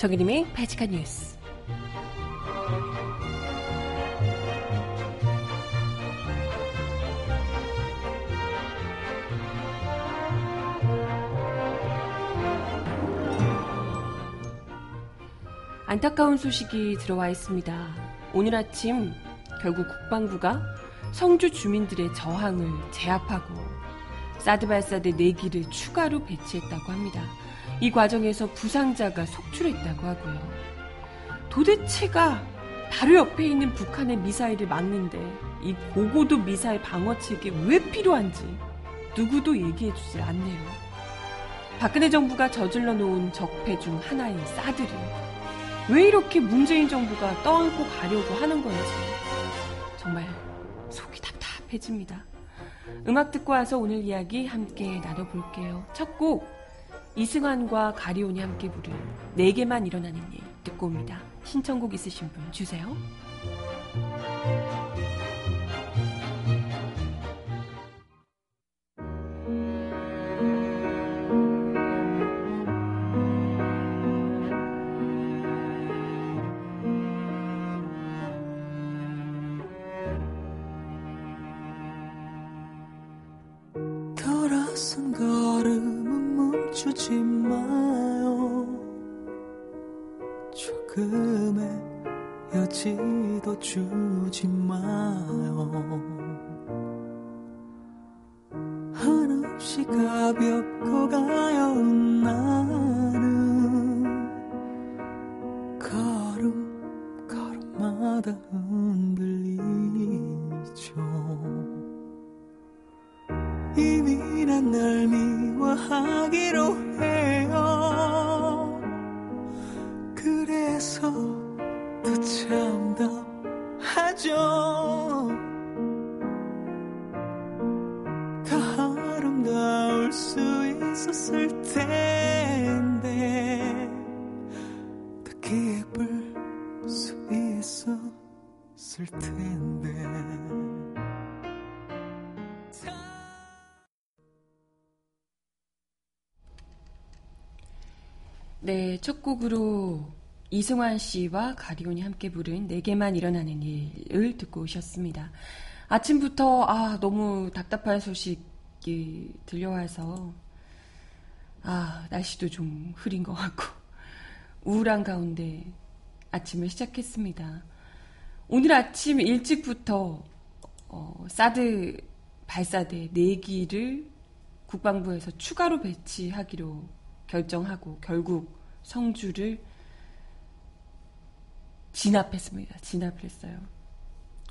정일림의 바칙한 뉴스. 안타까운 소식이 들어와 있습니다. 오늘 아침 결국 국방부가 성주 주민들의 저항을 제압하고 사드 발사대 4기를 추가로 배치했다고 합니다. 이 과정에서 부상자가 속출했다고 하고요. 도대체가 바로 옆에 있는 북한의 미사일을 막는데 이 고고도 미사일 방어책이 왜 필요한지 누구도 얘기해 주질 않네요. 박근혜 정부가 저질러 놓은 적폐 중 하나인 사드를 왜 이렇게 문재인 정부가 떠안고 가려고 하는 건지 정말 속이 답답해집니다. 음악 듣고 와서 오늘 이야기 함께 나눠볼게요. 첫 곡 이승환과 가리온이 함께 부른 내게만 일어나는 일 듣고 옵니다. 신청곡 있으신 분 주세요. 네, 첫 곡으로 이승환 씨와 가리온이 함께 부른 내게만 일어나는 일을 듣고 오셨습니다. 아침부터 아 너무 답답한 소식 이 들려와서 아 날씨도 좀 흐린 것 같고 우울한 가운데 아침을 시작했습니다. 오늘 아침 일찍부터 어, 사드 발사대 4기를 국방부에서 추가로 배치하기로 결정하고 결국 성주를 진압했습니다. 진압을 했어요.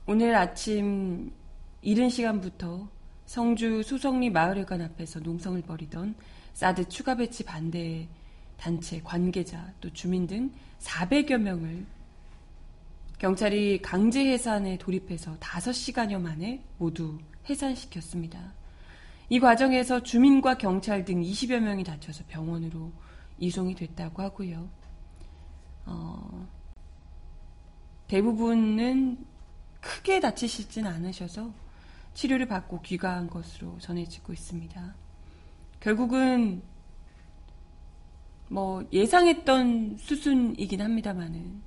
오늘 아침 이른 시간부터 성주 소성리 마을회관 앞에서 농성을 벌이던 사드 추가 배치 반대 단체 관계자 또 주민 등 400여 명을 경찰이 강제 해산에 돌입해서 5시간여 만에 모두 해산시켰습니다. 이 과정에서 주민과 경찰 등 20여 명이 다쳐서 병원으로 이송이 됐다고 하고요. 어, 대부분은 크게 다치시진 않으셔서 치료를 받고 귀가한 것으로 전해지고 있습니다. 결국은 뭐 예상했던 수순이긴 합니다만은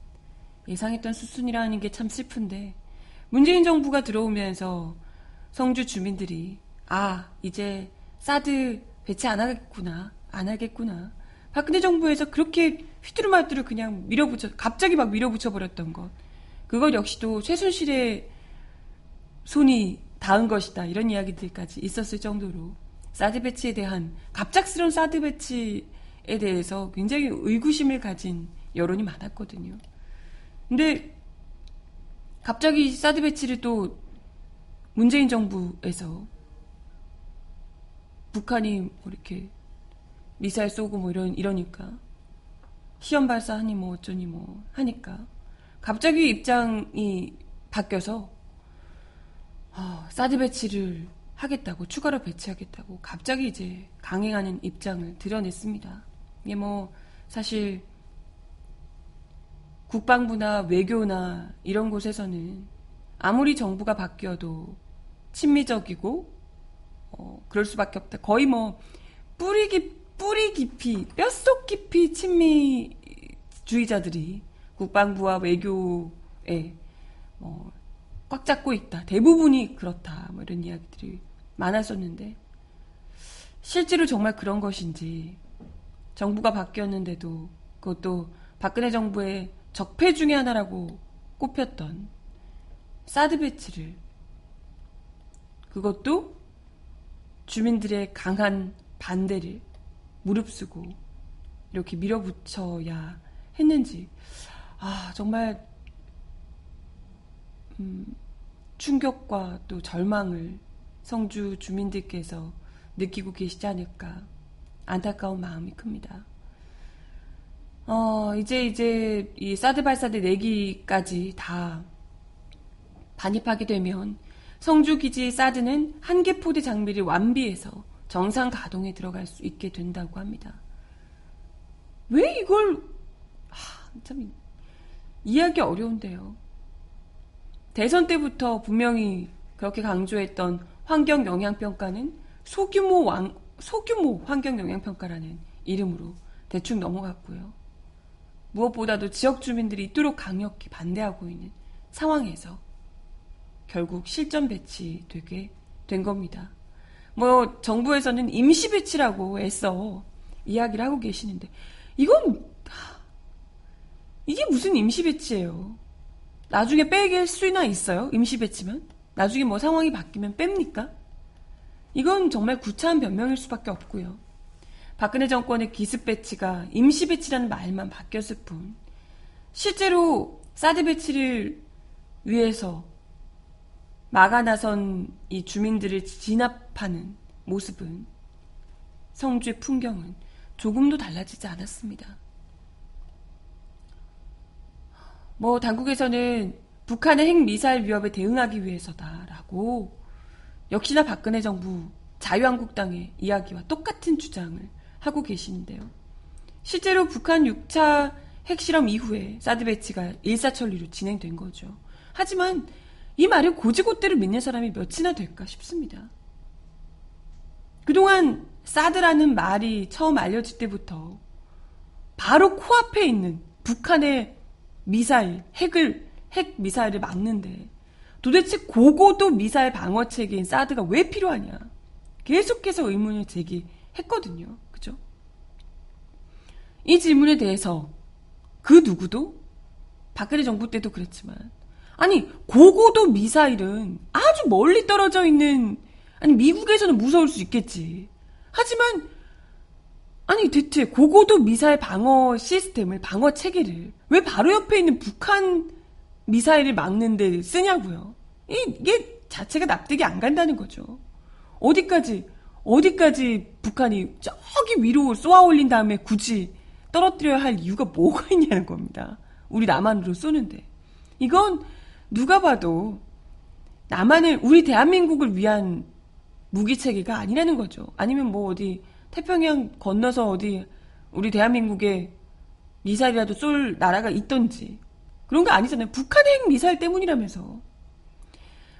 예상했던 수순이라는 게 참 슬픈데 문재인 정부가 들어오면서 성주 주민들이 아 이제 사드 배치 안 하겠구나 안 하겠구나 박근혜 정부에서 그렇게 휘두루마뚜루 그냥 밀어붙여 갑자기 막 밀어붙여 버렸던 것 그것 역시도 최순실의 손이 닿은 것이다 이런 이야기들까지 있었을 정도로 사드 배치에 대한 갑작스러운 사드 배치에 대해서 굉장히 의구심을 가진 여론이 많았거든요. 근데 갑자기 사드 배치를 또 문재인 정부에서 북한이 뭐 이렇게 미사일 쏘고 뭐 이런 이러니까 시험 발사하니 뭐 어쩌니 뭐 하니까 갑자기 입장이 바뀌어서 어, 사드 배치를 하겠다고 추가로 배치하겠다고 갑자기 이제 강행하는 입장을 드러냈습니다. 이게 뭐 사실 국방부나 외교나 이런 곳에서는 아무리 정부가 바뀌어도 친미적이고 어, 그럴 수밖에 없다. 거의 뭐 뿌리 깊 뿌리 깊이 뼛속 깊이 친미 주의자들이 국방부와 외교에 뭐 꽉 잡고 있다. 대부분이 그렇다. 뭐 이런 이야기들이 많았었는데 실제로 정말 그런 것인지 정부가 바뀌었는데도 그것도 박근혜 정부의 적폐 중의 하나라고 꼽혔던 사드 배치를 그것도 주민들의 강한 반대를 무릅쓰고 이렇게 밀어붙여야 했는지 아 정말 음, 충격과 또 절망을 성주 주민들께서 느끼고 계시지 않을까 안타까운 마음이 큽니다. 어, 이제 이제 이 사드 발사대 4기까지 다 반입하게 되면 성주 기지 사드는 한 개 포대 장비를 완비해서 정상 가동에 들어갈 수 있게 된다고 합니다. 왜 이걸 하, 참 이해하기 어려운데요. 대선 때부터 분명히 그렇게 강조했던 환경 영향 평가는 소규모 왕, 소규모 환경 영향 평가라는 이름으로 대충 넘어갔고요. 무엇보다도 지역 주민들이 이토록 강력히 반대하고 있는 상황에서 결국 실전 배치되게 된 겁니다. 뭐 정부에서는 임시 배치라고 애써 이야기를 하고 계시는데 이건 이게 무슨 임시 배치예요? 나중에 빼길 수나 있어요? 임시 배치면? 나중에 뭐 상황이 바뀌면 뺍니까? 이건 정말 구차한 변명일 수밖에 없고요. 박근혜 정권의 기습 배치가 임시 배치라는 말만 바뀌었을 뿐 실제로 사드 배치를 위해서 막아 나선 이 주민들을 진압하는 모습은 성주의 풍경은 조금도 달라지지 않았습니다. 뭐 당국에서는 북한의 핵미사일 위협에 대응하기 위해서다라고 역시나 박근혜 정부 자유한국당의 이야기와 똑같은 주장을 하고 계시는데요. 실제로 북한 6차 핵실험 이후에 사드 배치가 일사천리로 진행된 거죠. 하지만 이 말을 고지고대로 믿는 사람이 몇이나 될까 싶습니다. 그동안 사드라는 말이 처음 알려질 때부터 바로 코앞에 있는 북한의 미사일, 핵을, 핵 미사일을 막는데 도대체 고고도 미사일 방어 체계인 사드가 왜 필요하냐. 계속해서 의문을 제기했거든요. 그죠? 이 질문에 대해서 그 누구도 박근혜 정부 때도 그랬지만 아니 고고도 미사일은 아주 멀리 떨어져 있는 아니 미국에서는 무서울 수 있겠지. 하지만 아니 대체 고고도 미사일 방어 시스템을 방어 체계를 왜 바로 옆에 있는 북한 미사일을 막는데 쓰냐고요. 이게 자체가 납득이 안 간다는 거죠. 어디까지 어디까지 북한이 저기 위로 쏘아 올린 다음에 굳이 떨어뜨려야 할 이유가 뭐가 있냐는 겁니다. 우리 남한으로 쏘는데. 이건 누가 봐도 남한을 우리 대한민국을 위한 무기 체계가 아니라는 거죠. 아니면 뭐 어디 태평양 건너서 어디 우리 대한민국에 미사일이라도 쏠 나라가 있던지 그런 거 아니잖아요. 북한의 핵 미사일 때문이라면서.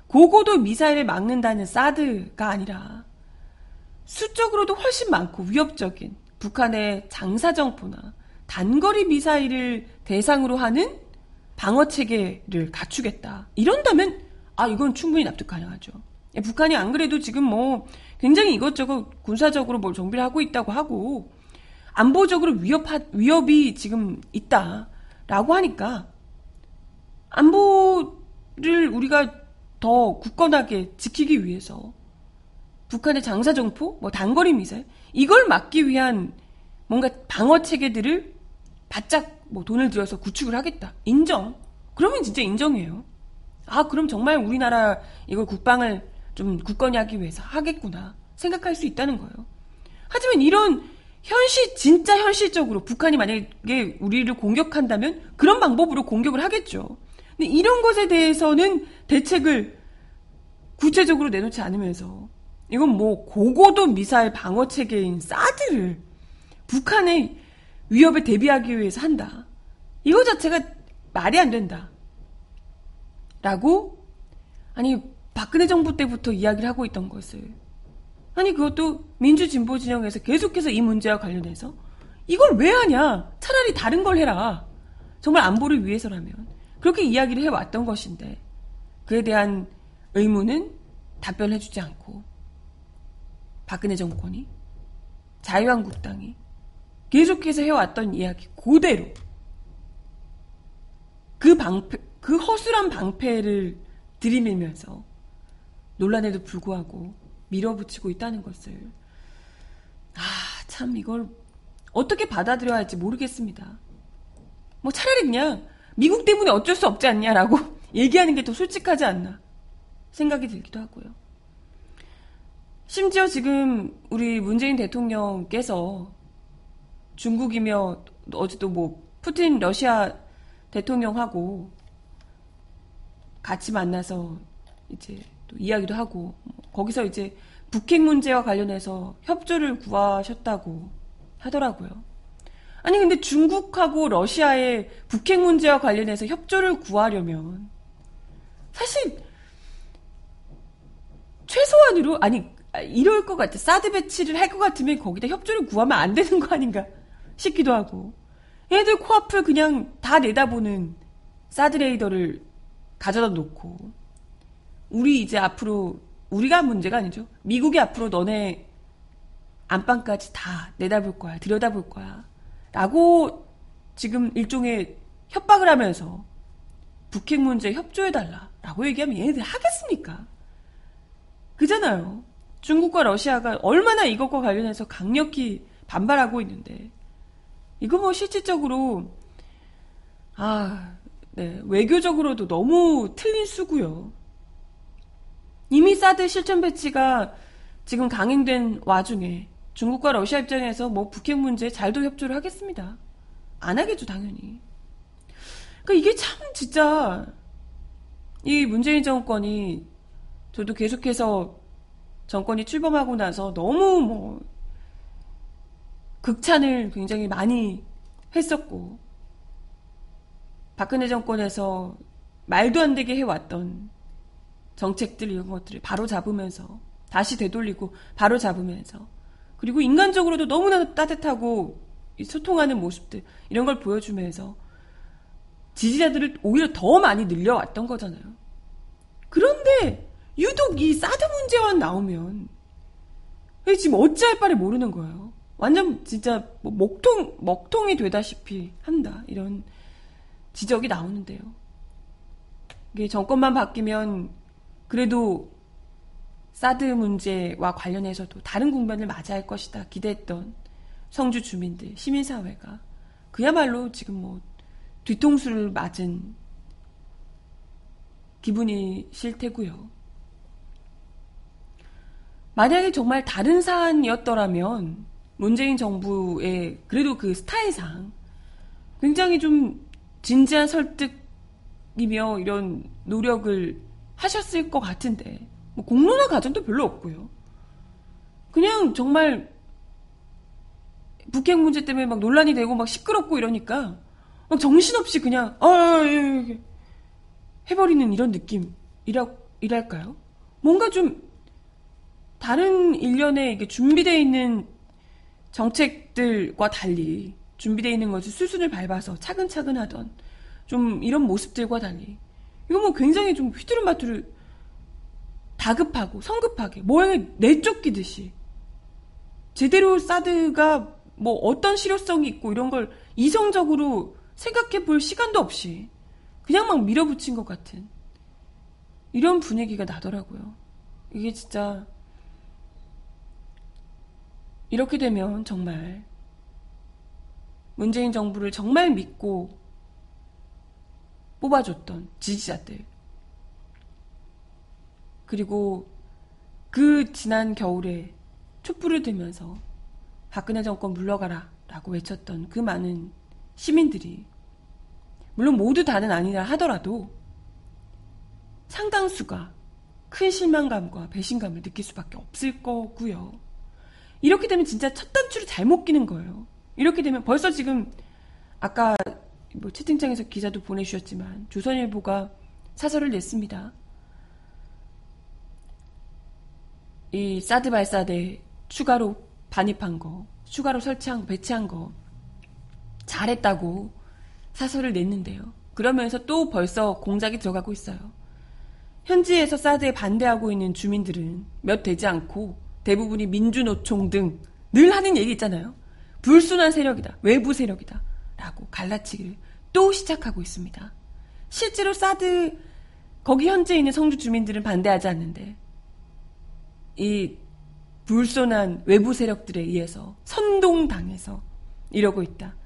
고고도 미사일을 막는다는 사드가 아니라 수적으로도 훨씬 많고 위협적인 북한의 장사정포나 단거리 미사일을 대상으로 하는 방어 체계를 갖추겠다. 이런다면 아 이건 충분히 납득 가능하죠. 예, 북한이 안 그래도 지금 뭐 굉장히 이것저것 군사적으로 뭘 정비를 하고 있다고 하고 안보적으로 위협 위협이 지금 있다라고 하니까 안보를 우리가 더 굳건하게 지키기 위해서 북한의 장사정포, 뭐 단거리 미사일 이걸 막기 위한 뭔가 방어 체계들을 바짝 뭐 돈을 들여서 구축을 하겠다. 인정. 그러면 진짜 인정해요. 아, 그럼 정말 우리나라 이걸 국방을 좀 굳건히 하기 위해서 하겠구나. 생각할 수 있다는 거예요. 하지만 이런 현실, 진짜 현실적으로 북한이 만약에 우리를 공격한다면 그런 방법으로 공격을 하겠죠. 근데 이런 것에 대해서는 대책을 구체적으로 내놓지 않으면서 이건 뭐 고고도 미사일 방어 체계인 사드를 북한의 위협에 대비하기 위해서 한다. 이거 자체가 말이 안 된다. 라고 아니 박근혜 정부 때부터 이야기를 하고 있던 것을. 아니 그것도 민주 진보 진영에서 계속해서 이 문제와 관련해서? 이걸 왜 하냐? 차라리 다른 걸 해라. 정말 안보를 위해서라면. 그렇게 이야기를 해왔던 것인데 그에 대한 의무는 답변해주지 않고 박근혜 정권이 자유한국당이 계속해서 해왔던 이야기 그대로 그 방패, 그 허술한 방패를 들이밀면서 논란에도 불구하고 밀어붙이고 있다는 것을 아, 참 이걸 어떻게 받아들여야 할지 모르겠습니다. 뭐 차라리 그냥 미국 때문에 어쩔 수 없지 않냐라고 얘기하는 게 더 솔직하지 않나 생각이 들기도 하고요. 심지어 지금 우리 문재인 대통령께서 중국이며 어제도 뭐 푸틴 러시아 대통령하고 같이 만나서 이제 또 이야기도 하고 거기서 이제 북핵 문제와 관련해서 협조를 구하셨다고 하더라고요. 아니 근데 중국하고 러시아의 북핵 문제와 관련해서 협조를 구하려면 사실 최소한으로 아니 이럴 것 같아. 사드 배치를 할 것 같으면 거기다 협조를 구하면 안 되는 거 아닌가 싶기도 하고. 애들 코앞을 그냥 다 내다보는 사드 레이더를 가져다 놓고 우리 이제 앞으로 우리가 문제가 아니죠 미국이 앞으로 너네 안방까지 다 내다볼 거야 들여다볼 거야 라고 지금 일종의 협박을 하면서 북핵 문제에 협조해달라 라고 얘기하면 얘네들 하겠습니까? 그잖아요. 중국과 러시아가 얼마나 이것과 관련해서 강력히 반발하고 있는데 이거 뭐 실질적으로 아, 네, 외교적으로도 너무 틀린 수고요. 이미 사드 실전 배치가 지금 강행된 와중에 중국과 러시아 입장에서 뭐 북핵 문제 잘도 협조를 하겠습니다. 안 하겠죠, 당연히. 그러니까 이게 참 진짜 이 문재인 정권이 저도 계속해서 정권이 출범하고 나서 너무 뭐 극찬을 굉장히 많이 했었고 박근혜 정권에서 말도 안 되게 해왔던 정책들 이런 것들을 바로 잡으면서 다시 되돌리고 바로 잡으면서 그리고 인간적으로도 너무나 따뜻하고 소통하는 모습들 이런 걸 보여주면서 지지자들을 오히려 더 많이 늘려왔던 거잖아요. 그런데 유독 이 사드 문제만 나오면 지금 어찌할 바를 모르는 거예요. 완전 진짜 뭐 먹통 먹통이 되다시피 한다 이런 지적이 나오는데요. 이게 정권만 바뀌면 그래도 사드 문제와 관련해서도 다른 국면을 맞이할 것이다 기대했던 성주 주민들, 시민사회가 그야말로 지금 뭐 뒤통수를 맞은 기분이 싫테고요. 만약에 정말 다른 사안이었더라면 문재인 정부의 그래도 그 스타일상 굉장히 좀 진지한 설득이며 이런 노력을 하셨을 것 같은데 뭐 공론화 과정도 별로 없고요. 그냥 정말 북핵 문제 때문에 막 논란이 되고 막 시끄럽고 이러니까 막 정신없이 그냥 아 예, 예, 예. 해버리는 이런 느낌이라 이랄까요? 뭔가 좀 다른 일련의 이게 준비되어 있는 정책들과 달리 준비되어 있는 것을 수순을 밟아서 차근차근 하던 좀 이런 모습들과 달리 이거 뭐 굉장히 좀 휘두른마뚜를 다급하고 성급하게 모양을 내쫓기듯이 제대로 사드가 뭐 어떤 실효성이 있고 이런 걸 이성적으로 생각해 볼 시간도 없이 그냥 막 밀어붙인 것 같은 이런 분위기가 나더라고요. 이게 진짜 이렇게 되면 정말 문재인 정부를 정말 믿고 뽑아줬던 지지자들 그리고 그 지난 겨울에 촛불을 들면서 박근혜 정권 물러가라 라고 외쳤던 그 많은 시민들이 물론 모두 다는 아니라 하더라도 상당수가 큰 실망감과 배신감을 느낄 수밖에 없을 거고요. 이렇게 되면 진짜 첫 단추를 잘못 끼는 거예요. 이렇게 되면 벌써 지금 아까 뭐 채팅창에서 기사도 보내주셨지만 조선일보가 사설을 냈습니다. 이 사드 발사대 추가로 반입한 거, 추가로 설치한 거, 배치한 거 잘했다고 사설을 냈는데요. 그러면서 또 벌써 공작이 들어가고 있어요. 현지에서 사드에 반대하고 있는 주민들은 몇 되지 않고 대부분이 민주노총 등 늘 하는 얘기 있잖아요. 불순한 세력이다. 외부 세력이다. 라고 갈라치기를 또 시작하고 있습니다. 실제로 사드 거기 현재 있는 성주 주민들은 반대하지 않는데 이 불손한 외부 세력들에 의해서 선동당해서 이러고 있다.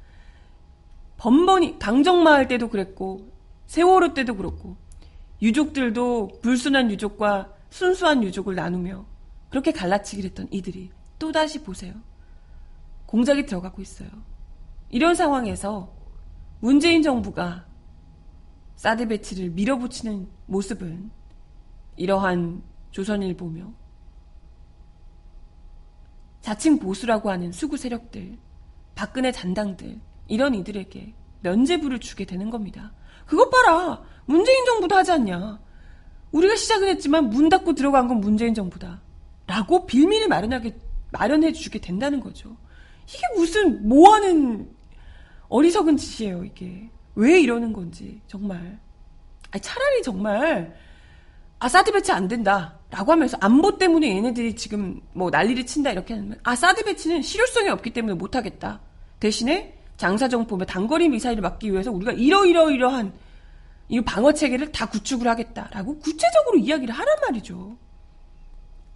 번번이 강정마을 때도 그랬고 세월호 때도 그렇고 유족들도 불순한 유족과 순수한 유족을 나누며 그렇게 갈라치기를 했던 이들이 또다시 보세요. 공작이 들어가고 있어요. 이런 상황에서 문재인 정부가 사드 배치를 밀어붙이는 모습은 이러한 조선일보며 자칭 보수라고 하는 수구 세력들, 박근혜 잔당들, 이런 이들에게 면제부를 주게 되는 겁니다. 그것 봐라! 문재인 정부도 하지 않냐? 우리가 시작은 했지만 문 닫고 들어간 건 문재인 정부다. 라고 빌미를 마련하게, 마련해 주게 된다는 거죠. 이게 무슨, 뭐 하는 어리석은 짓이에요, 이게. 왜 이러는 건지, 정말. 아니, 차라리 정말, 아 사드 배치 안 된다. 라고 하면서 안보 때문에 얘네들이 지금 뭐 난리를 친다 이렇게 하면 아 사드 배치는 실효성이 없기 때문에 못하겠다. 대신에 장사정포며 단거리 미사일을 막기 위해서 우리가 이러이러이러한 이 방어 체계를 다 구축을 하겠다라고 구체적으로 이야기를 하란 말이죠.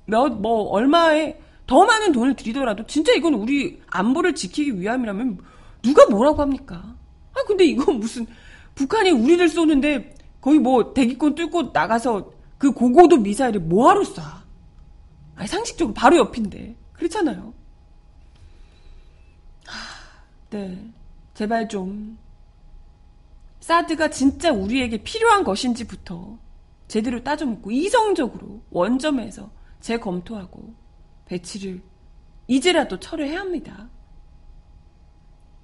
몇, 뭐, 얼마에 더 많은 돈을 들이더라도 진짜 이건 우리 안보를 지키기 위함이라면 누가 뭐라고 합니까? 아, 근데 이건 무슨 북한이 우리를 쏘는데 거의 뭐 대기권 뚫고 나가서 그 고고도 미사일을 뭐하러 쏴? 아니, 상식적으로 바로 옆인데. 그렇잖아요. 네. 제발 좀. 사드가 진짜 우리에게 필요한 것인지부터 제대로 따져 묻고 이성적으로 원점에서 재검토하고 배치를 이제라도 철회해야 합니다.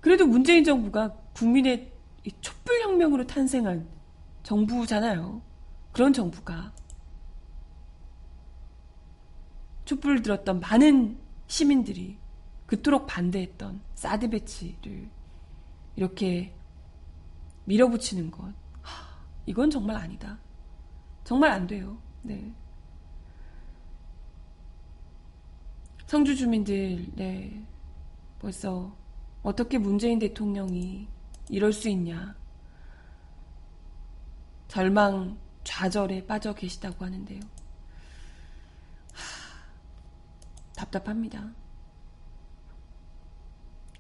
그래도 문재인 정부가 국민의 촛불혁명으로 탄생한 정부잖아요. 그런 정부가 촛불을 들었던 많은 시민들이 그토록 반대했던 사드 배치를 이렇게 밀어붙이는 것. 하, 이건 정말 아니다. 정말 안 돼요. 네. 성주 주민들, 네. 벌써 어떻게 문재인 대통령이 이럴 수 있냐. 절망, 좌절에 빠져 계시다고 하는데요. 하, 답답합니다.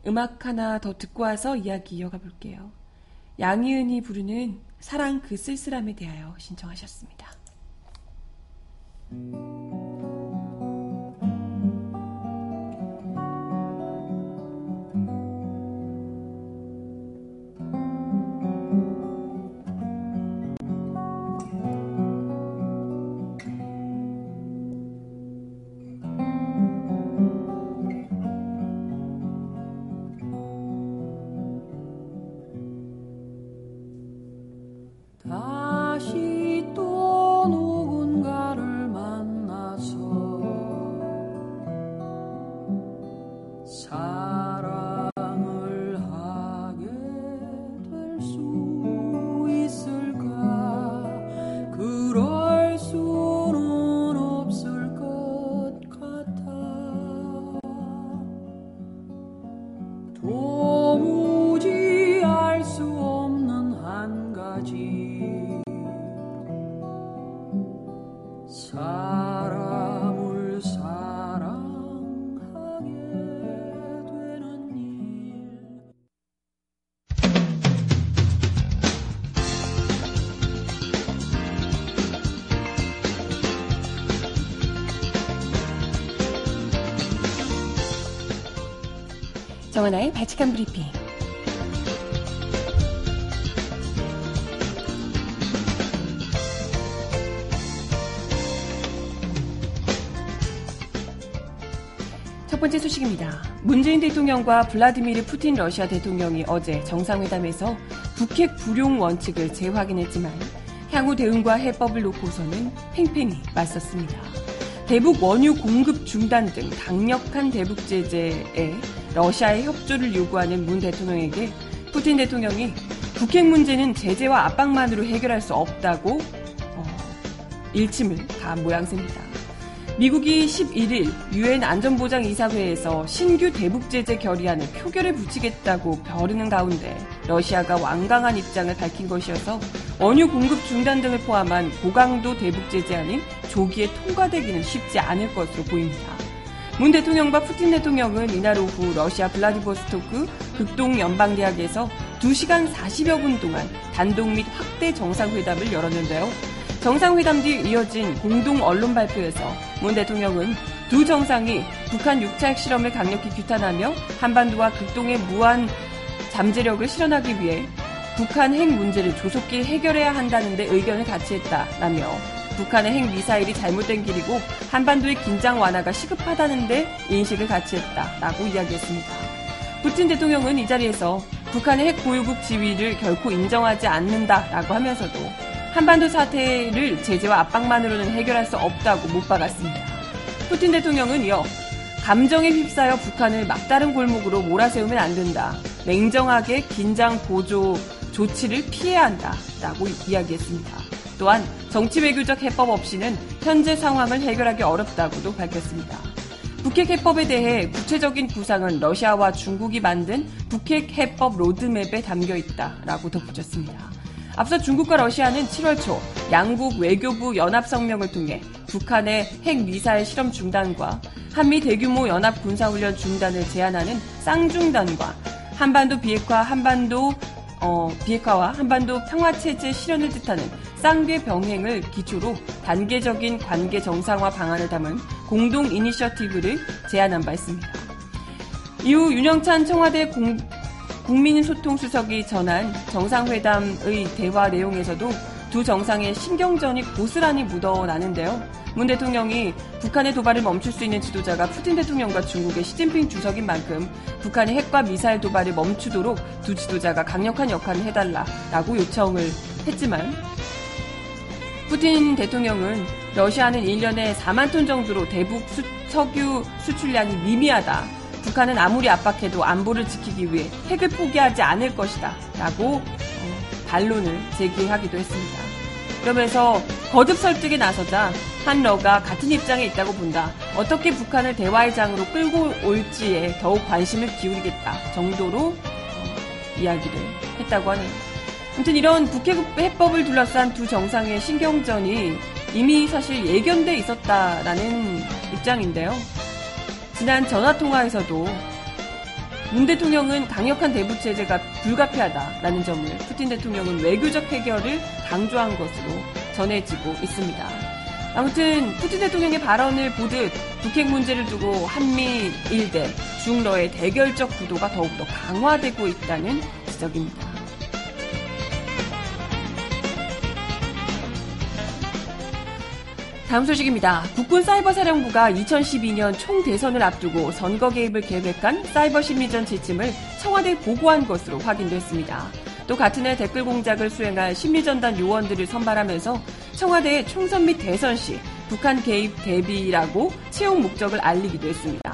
음악 하나 더 듣고 와서 이야기 이어가 볼게요. 양희은이 부르는 사랑 그 쓸쓸함에 대하여 신청하셨습니다. 정하나의 발칙한 브리핑. 첫 번째 소식입니다. 문재인 대통령과 블라디미르 푸틴 러시아 대통령이 어제 정상회담에서 북핵 불용 원칙을 재확인했지만 향후 대응과 해법을 놓고서는 팽팽히 맞섰습니다. 대북 원유 공급 중단 등 강력한 대북 제재에 러시아의 협조를 요구하는 문 대통령에게 푸틴 대통령이 북핵 문제는 제재와 압박만으로 해결할 수 없다고 어, 일침을 간 모양새입니다. 미국이 11일 유엔 안전보장이사회에서 신규 대북 제재 결의안을 표결에 붙이겠다고 벼르는 가운데 러시아가 완강한 입장을 밝힌 것이어서 원유 공급 중단 등을 포함한 고강도 대북 제재안이 조기에 통과되기는 쉽지 않을 것으로 보입니다. 문 대통령과 푸틴 대통령은 이날 오후 러시아 블라디보스토크 극동 연방대학에서 2시간 40여 분 동안 단독 및 확대 정상회담을 열었는데요. 정상회담 뒤 이어진 공동 언론 발표에서 문 대통령은 두 정상이 북한 6차 핵실험을 강력히 규탄하며 한반도와 극동의 무한 잠재력을 실현하기 위해 북한 핵 문제를 조속히 해결해야 한다는 데 의견을 같이 했다라며 북한의 핵 미사일이 잘못된 길이고 한반도의 긴장 완화가 시급하다는데 인식을 같이 했다라고 이야기했습니다. 푸틴 대통령은 이 자리에서 북한의 핵 보유국 지위를 결코 인정하지 않는다라고 하면서도 한반도 사태를 제재와 압박만으로는 해결할 수 없다고 못 박았습니다. 푸틴 대통령은 이어 감정에 휩싸여 북한을 막다른 골목으로 몰아세우면 안 된다. 냉정하게 긴장 보조 조치를 피해야 한다라고 이야기했습니다. 또한 정치 외교적 해법 없이는 현재 상황을 해결하기 어렵다고도 밝혔습니다. 북핵 해법에 대해 구체적인 구상은 러시아와 중국이 만든 북핵 해법 로드맵에 담겨 있다라고 덧붙였습니다. 앞서 중국과 러시아는 7월 초 양국 외교부 연합성명을 통해 북한의 핵미사일 실험 중단과 한미 대규모 연합 군사훈련 중단을 제한하는 쌍중단과 한반도 비핵화 한반도 어, 비핵화와 한반도 평화체제 실현을 뜻하는 쌍계 병행을 기초로 단계적인 관계 정상화 방안을 담은 공동 이니셔티브를 제안한 바 있습니다. 이후 윤영찬 청와대 공, 국민소통수석이 전한 정상회담의 대화 내용에서도 두 정상의 신경전이 고스란히 묻어나는데요. 문 대통령이 북한의 도발을 멈출 수 있는 지도자가 푸틴 대통령과 중국의 시진핑 주석인 만큼 북한의 핵과 미사일 도발을 멈추도록 두 지도자가 강력한 역할을 해달라라고 요청을 했지만 푸틴 대통령은 러시아는 1년에 4만 톤 정도로 대북 수, 석유 수출량이 미미하다. 북한은 아무리 압박해도 안보를 지키기 위해 핵을 포기하지 않을 것이다. 라고 어, 반론을 제기하기도 했습니다. 그러면서 거듭 설득에 나서자 한 러가 같은 입장에 있다고 본다. 어떻게 북한을 대화의 장으로 끌고 올지에 더욱 관심을 기울이겠다 정도로 어, 이야기를 했다고 하네요. 아무튼 이런 북핵 해법을 둘러싼 두 정상의 신경전이 이미 사실 예견돼 있었다라는 입장인데요. 지난 전화통화에서도 문 대통령은 강력한 대북 제재가 불가피하다라는 점을 푸틴 대통령은 외교적 해결을 강조한 것으로 전해지고 있습니다. 아무튼 푸틴 대통령의 발언을 보듯 북핵 문제를 두고 한미 일대 중러의 대결적 구도가 더욱더 강화되고 있다는 지적입니다. 다음 소식입니다. 국군 사이버사령부가 2012년 총대선을 앞두고 선거 개입을 계획한 사이버 심리전 지침을 청와대에 보고한 것으로 확인됐습니다. 또 같은 해 댓글 공작을 수행할 심리전단 요원들을 선발하면서 청와대에 총선 및 대선 시 북한 개입 대비라고 채용 목적을 알리기도 했습니다.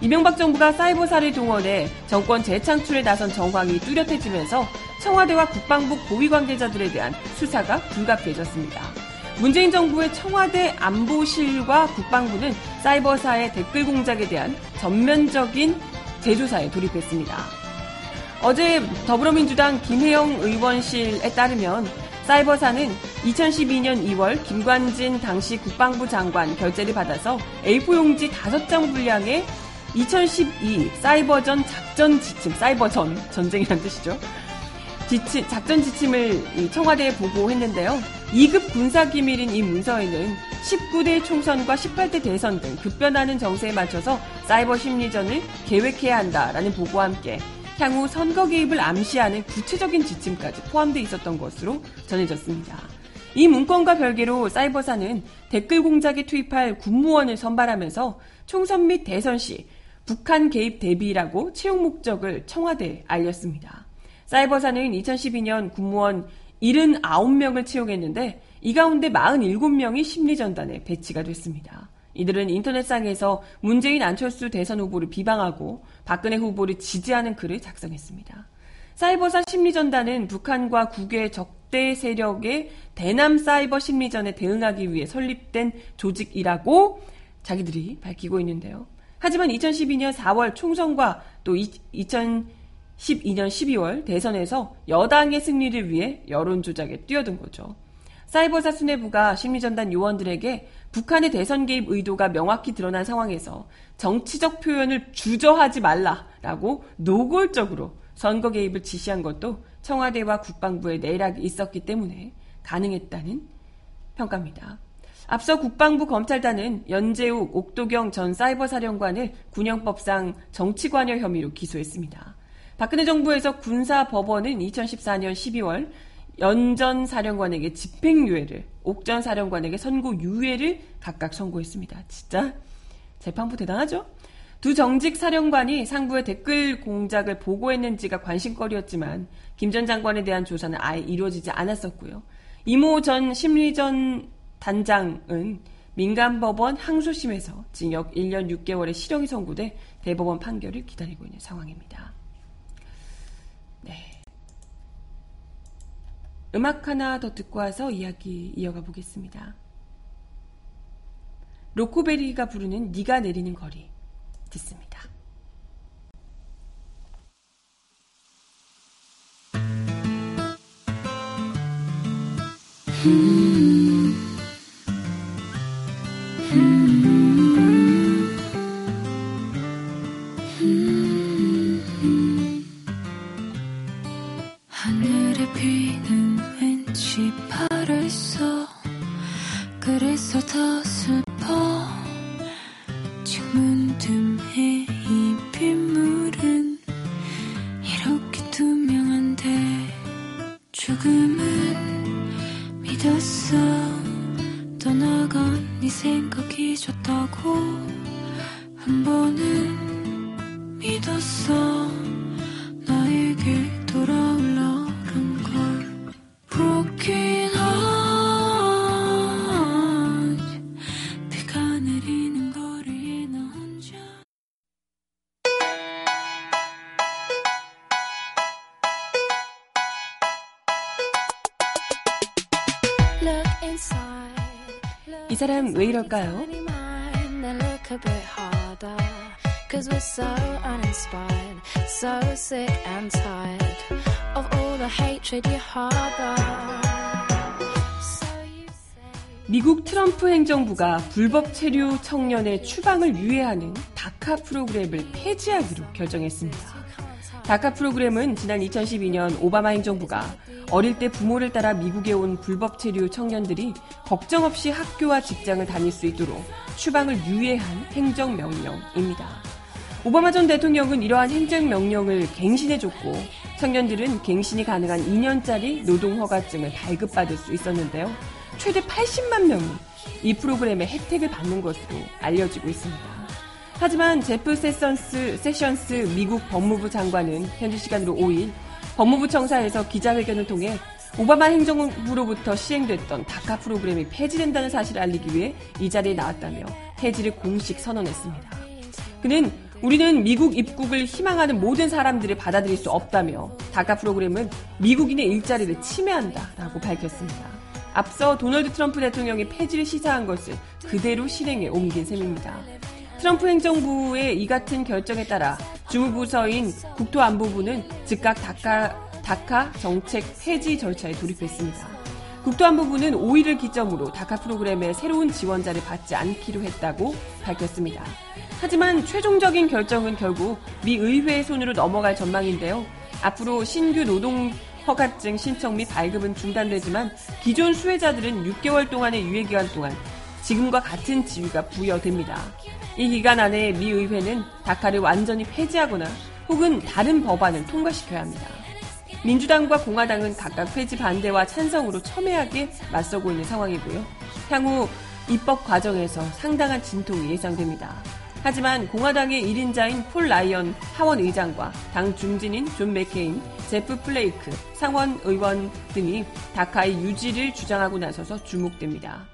이명박 정부가 사이버사를 동원해 정권 재창출에 나선 정황이 뚜렷해지면서 청와대와 국방부 고위 관계자들에 대한 수사가 불가피해졌습니다. 문재인 정부의 청와대 안보실과 국방부는 사이버사의 댓글 공작에 대한 전면적인 재조사에 돌입했습니다. 어제 더불어민주당 김혜영 의원실에 따르면 사이버사는 2012년 2월 김관진 당시 국방부 장관 결재를 받아서 A4 용지 5장 분량의 2012 사이버전 작전 지침, 사이버전, 전쟁이란 뜻이죠. 지침, 작전 지침을 청와대에 보고했는데요. 2급 군사 기밀인 이 문서에는 19대 총선과 18대 대선 등 급변하는 정세에 맞춰서 사이버 심리전을 계획해야 한다라는 보고와 함께 향후 선거 개입을 암시하는 구체적인 지침까지 포함되어 있었던 것으로 전해졌습니다. 이 문건과 별개로 사이버사는 댓글 공작에 투입할 군무원을 선발하면서 총선 및 대선 시 북한 개입 대비라고 채용 목적을 청와대에 알렸습니다. 사이버사는 2012년 군무원 79명을 채용했는데 이 가운데 47명이 심리전단에 배치가 됐습니다. 이들은 인터넷상에서 문재인 안철수 대선 후보를 비방하고 박근혜 후보를 지지하는 글을 작성했습니다. 사이버사 심리전단은 북한과 국외 적대 세력의 대남 사이버 심리전에 대응하기 위해 설립된 조직이라고 자기들이 밝히고 있는데요. 하지만 2012년 4월 총선과 또 2012년 12월 대선에서 여당의 승리를 위해 여론조작에 뛰어든 거죠. 사이버사 수뇌부가 심리전단 요원들에게 북한의 대선 개입 의도가 명확히 드러난 상황에서 정치적 표현을 주저하지 말라라고 노골적으로 선거 개입을 지시한 것도 청와대와 국방부의 내락이 있었기 때문에 가능했다는 평가입니다. 앞서 국방부 검찰단은 연재욱, 옥도경 전 사이버사령관을 군형법상 정치관여 혐의로 기소했습니다. 박근혜 정부에서 군사법원은 2014년 12월 연전 사령관에게 집행유예를, 옥전 사령관에게 선고 유예를 각각 선고했습니다. 진짜 재판부 대단하죠? 두 정직 사령관이 상부의 댓글 공작을 보고했는지가 관심거리였지만 김 전 장관에 대한 조사는 아예 이루어지지 않았었고요. 이모 전 심리전 단장은 민간법원 항소심에서 징역 1년 6개월의 실형이 선고돼 대법원 판결을 기다리고 있는 상황입니다. 음악 하나 더 듣고 와서 이야기 이어가 보겠습니다. 로코베리가 부르는 네가 내리는 거리 듣습니다. 음, sick and tired of all the hatred you harbor. 미국 트럼프 행정부가 불법 체류 청년의 추방을 유예하는 다카 프로그램을 폐지하기로 결정했습니다. 다카 프로그램은 지난 2012년 오바마 행정부가 어릴 때 부모를 따라 미국에 온 불법 체류 청년들이 걱정 없이 학교와 직장을 다닐 수 있도록 추방을 유예한 행정명령입니다. 오바마 전 대통령은 이러한 행정 명령을 갱신해줬고 청년들은 갱신이 가능한 2년짜리 노동 허가증을 발급받을 수 있었는데요. 최대 80만 명이 이 프로그램의 혜택을 받는 것으로 알려지고 있습니다. 하지만 제프 세션스, 세션스 미국 법무부 장관은 현지 시간으로 5일 법무부 청사에서 기자회견을 통해 오바마 행정부로부터 시행됐던 다카 프로그램이 폐지된다는 사실을 알리기 위해 이 자리에 나왔다며 폐지를 공식 선언했습니다. 그는 우리는 미국 입국을 희망하는 모든 사람들을 받아들일 수 없다며 다카 프로그램은 미국인의 일자리를 침해한다라고 밝혔습니다. 앞서 도널드 트럼프 대통령이 폐지를 시사한 것을 그대로 실행에 옮긴 셈입니다. 트럼프 행정부의 이 같은 결정에 따라 주무부서인 국토안보부는 즉각 다카, 다카 정책 폐지 절차에 돌입했습니다. 국토안보부는 5일을 기점으로 다카 프로그램의 새로운 지원자를 받지 않기로 했다고 밝혔습니다. 하지만 최종적인 결정은 결국 미 의회의 손으로 넘어갈 전망인데요. 앞으로 신규 노동 허가증 신청 및 발급은 중단되지만 기존 수혜자들은 6개월 동안의 유예 기간 동안 지금과 같은 지위가 부여됩니다. 이 기간 안에 미 의회는 다카를 완전히 폐지하거나 혹은 다른 법안을 통과시켜야 합니다. 민주당과 공화당은 각각 폐지 반대와 찬성으로 첨예하게 맞서고 있는 상황이고요. 향후 입법 과정에서 상당한 진통이 예상됩니다. 하지만 공화당의 1인자인 폴 라이언 하원 의장과 당 중진인 존 맥케인, 제프 플레이크 상원 의원 등이 다카의 유지를 주장하고 나서서 주목됩니다.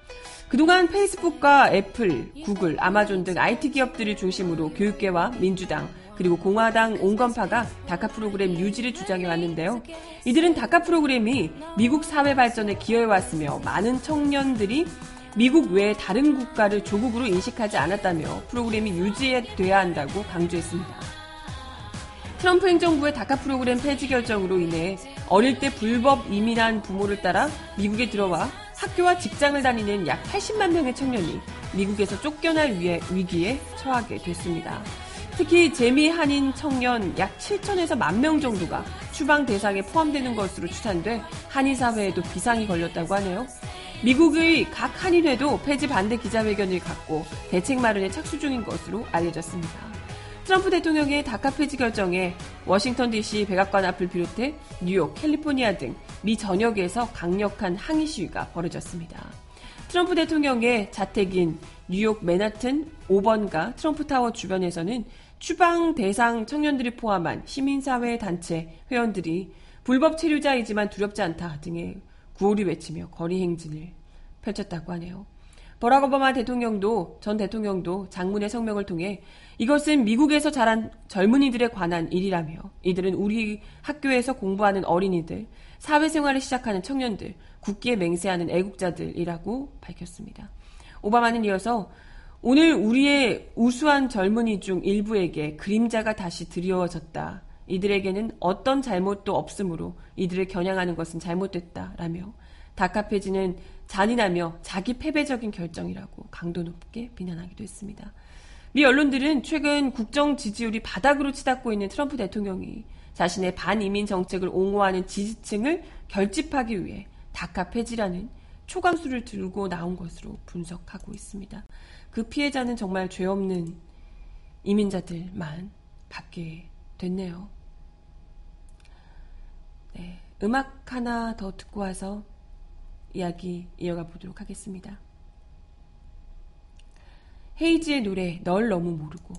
그동안 페이스북과 애플, 구글, 아마존 등 IT 기업들을 중심으로 교육계와 민주당, 그리고 공화당 온건파가 다카 프로그램 유지를 주장해 왔는데요. 이들은 다카 프로그램이 미국 사회 발전에 기여해 왔으며 많은 청년들이 미국 외 다른 국가를 조국으로 인식하지 않았다며 프로그램이 유지돼야 한다고 강조했습니다. 트럼프 행정부의 다카 프로그램 폐지 결정으로 인해 어릴 때 불법 이민한 부모를 따라 미국에 들어와 학교와 직장을 다니는 약 80만 명의 청년이 미국에서 쫓겨날 위기에 처하게 됐습니다. 특히 재미 한인 청년 약 7천에서 만명 정도가 추방 대상에 포함되는 것으로 추산돼 한인 사회에도 비상이 걸렸다고 하네요. 미국의 각 한인회도 폐지 반대 기자회견을 갖고 대책 마련에 착수 중인 것으로 알려졌습니다. 트럼프 대통령의 다카 폐지 결정에 워싱턴 DC 백악관 앞을 비롯해 뉴욕, 캘리포니아 등 미 전역에서 강력한 항의 시위가 벌어졌습니다. 트럼프 대통령의 자택인 뉴욕 맨하튼 5번가 트럼프 타워 주변에서는 추방 대상 청년들이 포함한 시민사회 단체 회원들이 불법 체류자이지만 두렵지 않다 등의 구호를 외치며 거리 행진을 펼쳤다고 하네요. 버락 오바마 대통령도 전 대통령도 장문의 성명을 통해 이것은 미국에서 자란 젊은이들에 관한 일이라며 이들은 우리 학교에서 공부하는 어린이들, 사회생활을 시작하는 청년들, 국기에 맹세하는 애국자들이라고 밝혔습니다. 오바마는 이어서 오늘 우리의 우수한 젊은이 중 일부에게 그림자가 다시 드리워졌다. 이들에게는 어떤 잘못도 없으므로 이들을 겨냥하는 것은 잘못됐다라며 다카페지는 잔인하며 자기 패배적인 결정이라고 강도 높게 비난하기도 했습니다. 미 언론들은 최근 국정 지지율이 바닥으로 치닫고 있는 트럼프 대통령이 자신의 반이민 정책을 옹호하는 지지층을 결집하기 위해 다카 폐지라는 초강수를 들고 나온 것으로 분석하고 있습니다. 그 피해자는 정말 죄 없는 이민자들만 받게 됐네요. 네, 음악 하나 더 듣고 와서 이야기 이어가 보도록 하겠습니다. 헤이지의 노래 널 너무 모르고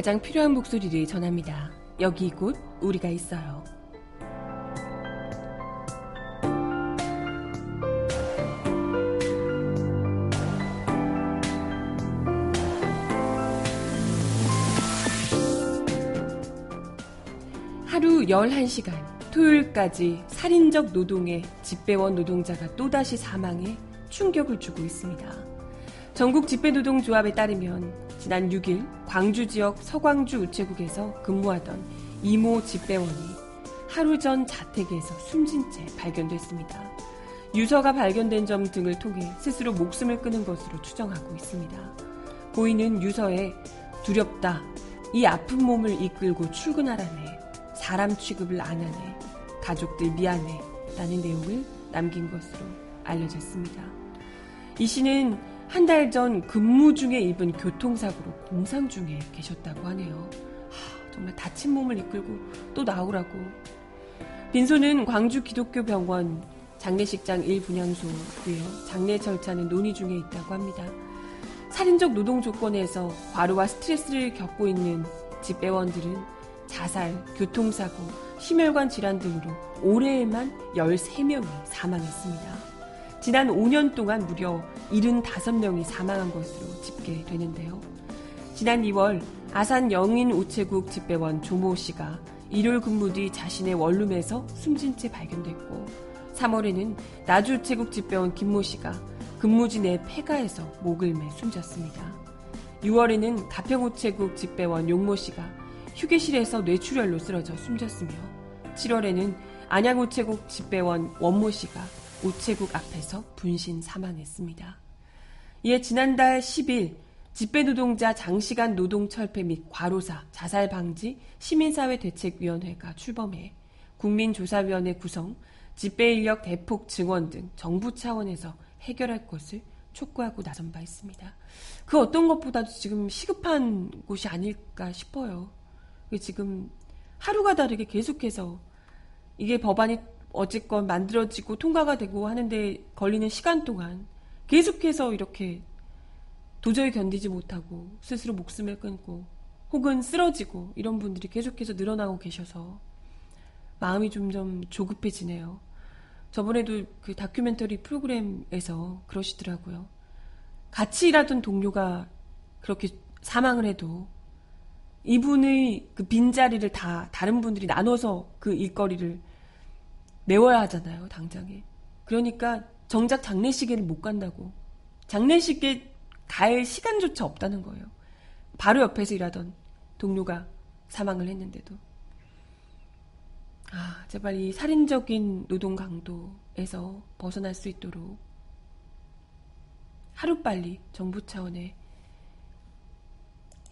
가장 필요한 목소리를 전합니다. 여기 곧 우리가 있어요. 하루 11시간, 토요일까지 살인적 노동에 집배원 노동자가 또다시 사망해 충격을 주고 있습니다. 전국 집배노동조합에 따르면 지난 6일 광주 지역 서광주 우체국에서 근무하던 이모 집배원이 하루 전 자택에서 숨진 채 발견됐습니다. 유서가 발견된 점 등을 통해 스스로 목숨을 끊은 것으로 추정하고 있습니다. 고인은 유서에 두렵다. 이 아픈 몸을 이끌고 출근하라네. 사람 취급을 안 하네. 가족들 미안해. 라는 내용을 남긴 것으로 알려졌습니다. 이 씨는 한 달 전 근무 중에 입은 교통사고로 공상 중에 계셨다고 하네요. 하, 정말 다친 몸을 이끌고 또 나오라고. 빈소는 광주 기독교 병원 장례식장 1분향소고요. 장례 절차는 논의 중에 있다고 합니다. 살인적 노동 조건에서 과로와 스트레스를 겪고 있는 집배원들은 자살, 교통사고, 심혈관 질환 등으로 올해에만 13명이 사망했습니다. 지난 5년 동안 무려 75명이 사망한 것으로 집계되는데요. 지난 2월 아산 영인 우체국 집배원 조모 씨가 일요일 근무 뒤 자신의 원룸에서 숨진 채 발견됐고 3월에는 나주 우체국 집배원 김모 씨가 근무지 내 폐가에서 목을 매 숨졌습니다. 6월에는 가평 우체국 집배원 용모 씨가 휴게실에서 뇌출혈로 쓰러져 숨졌으며 7월에는 안양 우체국 집배원 원모 씨가 우체국 앞에서 분신 사망했습니다. 이에 지난달 10일 집배노동자 장시간 노동 철폐 및 과로사 자살 방지 시민사회 대책위원회가 출범해 국민조사위원회 구성, 집배 인력 대폭 증원 등 정부 차원에서 해결할 것을 촉구하고 나선 바 있습니다. 그 어떤 것보다도 지금 시급한 곳이 아닐까 싶어요. 지금 하루가 다르게 계속해서 이게 법안이 어쨌건 만들어지고 통과가 되고 하는데 걸리는 시간 동안 계속해서 이렇게 도저히 견디지 못하고 스스로 목숨을 끊고 혹은 쓰러지고 이런 분들이 계속해서 늘어나고 계셔서 마음이 점점 조급해지네요. 저번에도 그 다큐멘터리 프로그램에서 그러시더라고요. 같이 일하던 동료가 그렇게 사망을 해도 이분의 그 빈자리를 다 다른 분들이 나눠서 그 일거리를 메워야 하잖아요, 당장에. 그러니까 정작 장례식에는 못 간다고. 장례식에 갈 시간조차 없다는 거예요. 바로 옆에서 일하던 동료가 사망을 했는데도. 아, 제발 이 살인적인 노동 강도에서 벗어날 수 있도록 하루빨리 정부 차원의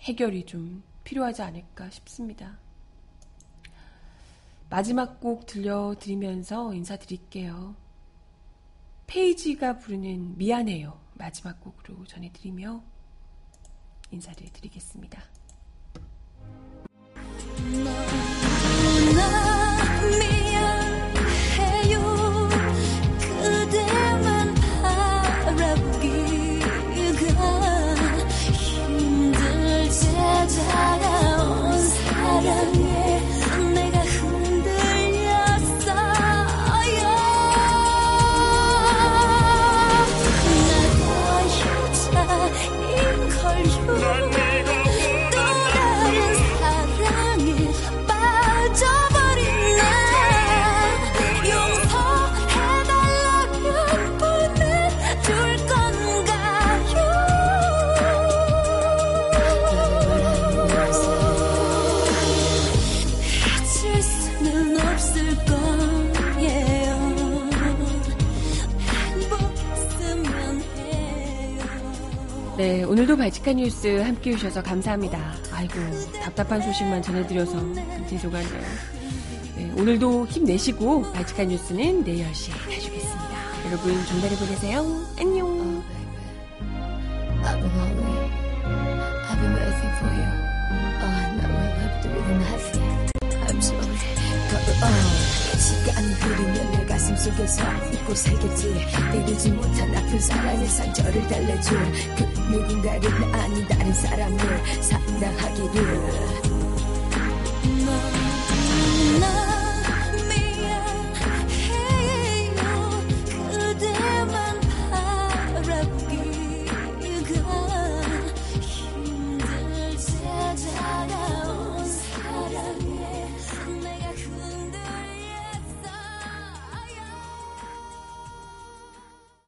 해결이 좀 필요하지 않을까 싶습니다. 마지막 곡 들려드리면서 인사드릴게요. 페이지가 부르는 미안해요. 마지막 곡으로 전해드리며 인사를 드리겠습니다. 발칙한 뉴스 함께 해주셔서 감사합니다. 아이고, 답답한 소식만 전해드려서 죄송하네요. 네, 오늘도 힘내시고 발칙한 뉴스는 내일 10시에 해주겠습니다. 여러분, 좋은 날을 보내세요. 안녕. 시 속에서 잊고 살겠지. 이루지 못한 아픈 사랑의 상처를 달래줄 그 누군가를 아닌 다른 사람을 상당하기를